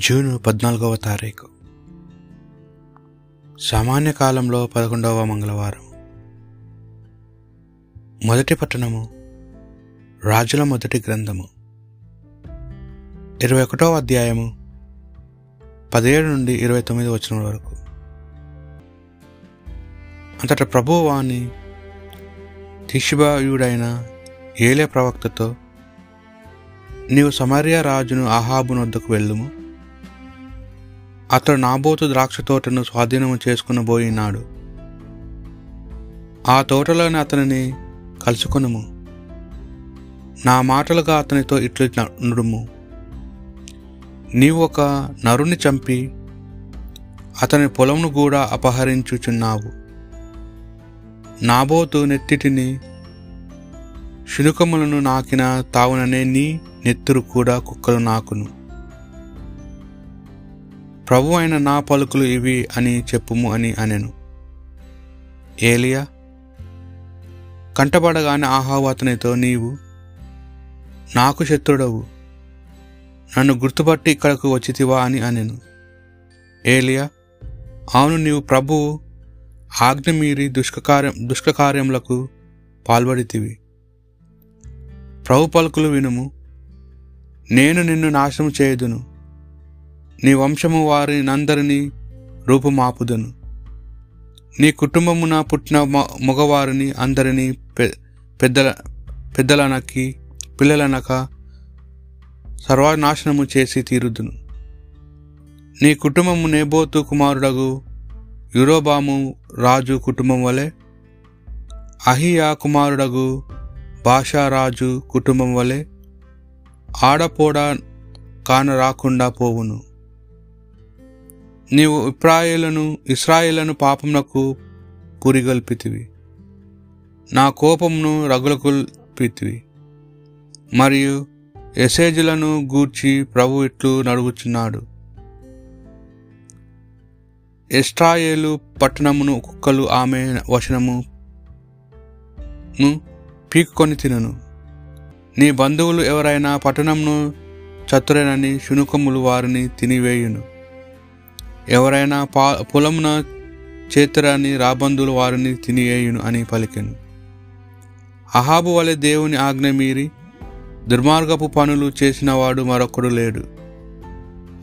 June పద్నాలుగవ తారీఖు. సామాన్య కాలంలో పదకొండవ మంగళవారం. మొదటి పట్టణము రాజుల మొదటి గ్రంథము. ఇరవై ఒకటవ అధ్యాయము పదిహేడు నుండి ఇరవై తొమ్మిది వచ్చిన వరకు. అంతట ప్రభువు వాణి తిషిబాయుడైన ఏలే ప్రవక్తతో నీవు సమరియా రాజును ఆహాబును వద్దకు వెళ్ళుము. అతడు నాబోతు ద్రాక్ష తోటను స్వాధీనం చేసుకుని పోయినాడు ఆ తోటలోని అతనిని కలుసుకొనుము. నా మాటలుగా అతనితో ఇట్లు నుడుము. నీవు ఒక నరుని చంపి అతని పొలంను కూడా అపహరించుచున్నావు. నాబోతు నెత్తిటిని శునుకములను నాకిన తావుననే నీ నెత్తురు కూడా కుక్కలు నాకును. ప్రభు అయిన నా పలుకులు ఇవి అని చెప్పుము అని అనెను. ఏలియా కంటపడగానే ఆహావు అతనితో నీవు నాకు శత్రుడవు. నన్ను గుర్తుపట్టి ఇక్కడకు వచ్చితివా అని అనెను. ఏలియా అవును నీవు ప్రభువు ఆజ్ఞ మీరి దుష్కకార్యం దుష్కకార్యములకు పాల్పడితివి. ప్రభు పలుకులు వినుము. నేను నిన్ను నాశనం చేయదును. నీ వంశము వారినందరినీ రూపుమాపుదును. నీ కుటుంబమున పుట్టిన మగవారిని అందరినీ పెద్దల పెద్దలనకి పిల్లలనక సర్వనాశనము చేసి తీరుదును. నీ కుటుంబము నేబోతు కుమారుడగు యురోబాము రాజు కుటుంబం వలె అహియా కుమారుడగు భాషారాజు కుటుంబం వలె ఆడపోడ కాన రాకుండా పోవును. నీవు ఇప్రాయులను ఇస్రాయిలను పాపమునకు పురిగొల్పితివి. నా కోపమును రగులకొల్పితివి. మరియు ఎసేజులను గూర్చి ప్రభు ఇట్లు నడుగుచున్నాడు. ఎస్ట్రాయేలు పట్టణమును కుక్కలు ఆమె వచనమును పీక్కొని తినను. నీ బంధువులు ఎవరైనా పట్టణంను చతురేనని శునుకములు వారిని తినివేయును. ఎవరైనా పా పొలమున చేతురని రాబందులు వారిని తినివేయును అని పలికెను. అహాబు వలె దేవుని ఆజ్ఞ మీరి దుర్మార్గపు పనులు చేసినవాడు మరొకడు లేడు.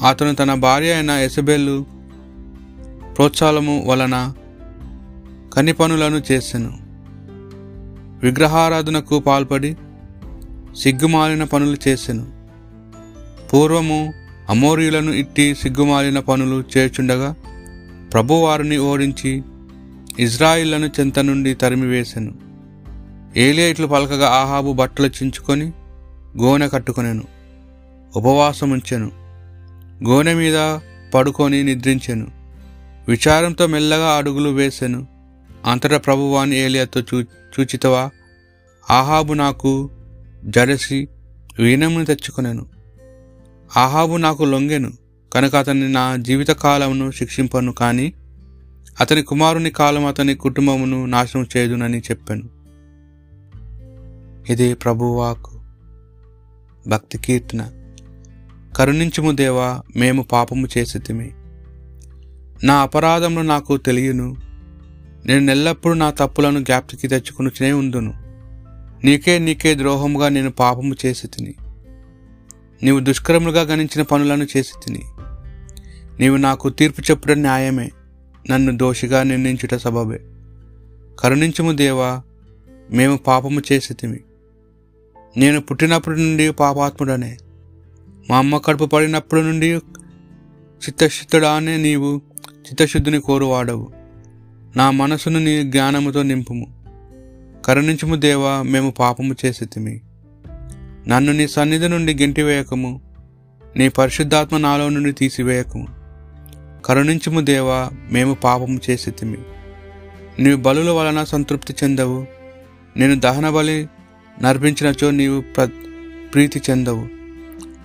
అతను తన భార్య అయిన ఎసబెల్లు ప్రోత్సాహము వలన కని పనులను చేసెను. విగ్రహారాధనకు పాల్పడి సిగ్గుమాలిన పనులు చేసెను. పూర్వము అమోరీలను ఇట్టి సిగ్గుమాలిన పనులు చేర్చుండగా ప్రభువారిని ఓడించి ఇజ్రాయిళ్ళను చెంత నుండి తరిమివేశాను ఏలియా ఇట్లు పలకగా ఆహాబు బట్టలు చించుకొని గోనె కట్టుకొనెను. ఉపవాసముంచెను. గోనె మీద పడుకొని నిద్రించెను. విచారంతో మెల్లగా అడుగులు వేసెను. అంతటా ప్రభువాని ఏలియాతో చూ చూచితవా? ఆహాబు నాకు జడసి వీణమును తెచ్చుకొనెను. ఆహాబు నాకు లొంగెను కనుక అతన్ని నా జీవిత కాలమును శిక్షింపను కానీ అతని కుమారుని కాలం అతని కుటుంబమును నాశనం చేయదునని చెప్పాను. ఇది ప్రభువాకు భక్తి కీర్తన. కరుణించుము దేవా మేము పాపము చేసితిమి. నా అపరాధమును నాకు తెలియను. నేను ఎల్లప్పుడూ నా తప్పులను జ్ఞాప్తికి తెచ్చుకునిచునే ఉందును. నీకే నీకే ద్రోహముగా నేను పాపము చేసి తిని నీవు దుష్కరములుగా గణించిన పనులను చేసి తిని. నీవు నాకు తీర్పు చెప్పడం న్యాయమే. నన్ను దోషిగా నిర్ణయించుట సబబే. కరుణించుము దేవా మేము పాపము చేసి తిమి నేను పుట్టినప్పటి నుండి పాపాత్ముడనే. మా అమ్మ కడుపు పడినప్పటి నుండి చిత్తశుద్ధుడానే నీవు చిత్తశుద్ధిని కోరువాడవు. నా మనసును నీ జ్ఞానముతో నింపుము. కరుణించుము దేవా మేము పాపము చేసితిమి నన్ను నీ సన్నిధి నుండి గెంటివేయకము. నీ పరిశుద్ధాత్మ నాలో నుండి తీసివేయకము. కరుణించుము దేవా మేము పాపము చేసేతిమి నీవు బలుల వలన సంతృప్తి చెందవు. నేను దహన బలి నర్పించినచో నీవు ప్ర ప్రీతి చెందవు.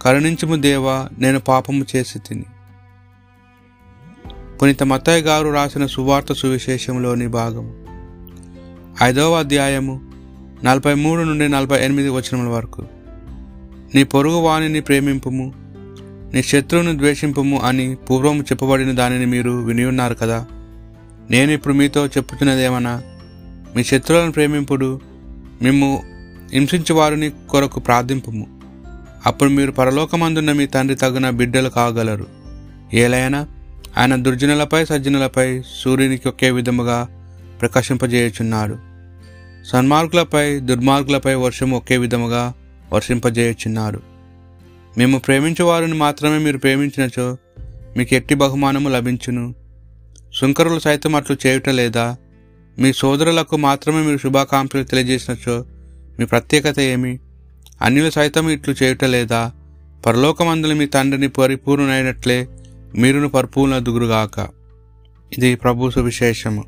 కరుణించుము దేవా నేను పాపము చేసి తిని. పునీత మత్తయ్య గారు రాసిన సువార్త సువిశేషంలోని భాగం ఐదవ అధ్యాయము నలభై మూడు నుండి నలభై ఎనిమిది వచనముల వరకు. నీ పొరుగు వాణిని ప్రేమింపుము నీ శత్రువును ద్వేషింపము అని పూర్వం చెప్పబడిన దానిని మీరు విని ఉన్నారు కదా. నేను ఇప్పుడు మీతో చెప్పుతున్నదేమన్నా మీ శత్రువులను ప్రేమింపుడు మిమ్ము హింసించు వారిని కొరకు ప్రార్థింపుము. అప్పుడు మీరు పరలోకమందున్న మీ తండ్రి తగిన బిడ్డలు కాగలరు. ఏలైనా ఆయన దుర్జనులపై సజ్జనులపై సూర్యునికి ఒకే విధముగా ప్రకాశింపజేయుచున్నాడు. సన్మార్గులపై దుర్మార్గులపై వర్షం ఒకే విధముగా వర్షింపజేయుచున్నాడు మేము ప్రేమించే వారిని మాత్రమే మీరు ప్రేమించినచో మీకు ఎట్టి బహుమానము లభించును. శుంకరులు సైతం అట్లు చేయుట లేదా? మీ సోదరులకు మాత్రమే మీరు శుభాకాంక్షలు తెలియజేసినచో మీ ప్రత్యేకత ఏమి? అన్యులు సైతం ఇట్లు చేయుట లేదా? పరలోకమందులు మీ తండ్రిని పరిపూర్ణునైనట్లే మీరును పరిపూర్ణ దుగురుగాక ఇది ప్రభు సువిశేషము.